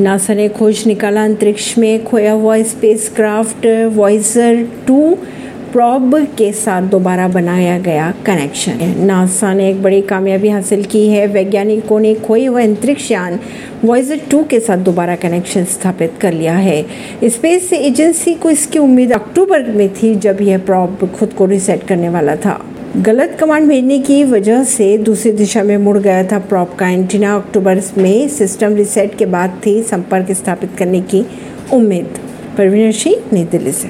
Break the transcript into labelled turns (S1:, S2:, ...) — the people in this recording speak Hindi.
S1: नासा ने खोज निकाला अंतरिक्ष में खोया हुआ स्पेसक्राफ्ट वॉइजर टू प्रॉब के साथ दोबारा बनाया गया कनेक्शन नासा ने एक बड़ी कामयाबी हासिल की है। वैज्ञानिकों ने खोए हुए अंतरिक्ष यान वॉइजर टू के साथ दोबारा कनेक्शन स्थापित कर लिया है। स्पेस एजेंसी को इसकी उम्मीद अक्टूबर में थी जब यह प्रॉब खुद को रिसेट करने वाला था। गलत कमांड भेजने की वजह से दूसरी दिशा में मुड़ गया था प्रॉप का एंटीना। अक्टूबर में सिस्टम रिसेट के बाद थी संपर्क स्थापित करने की उम्मीद। परवीन सिंह, नई दिल्ली से।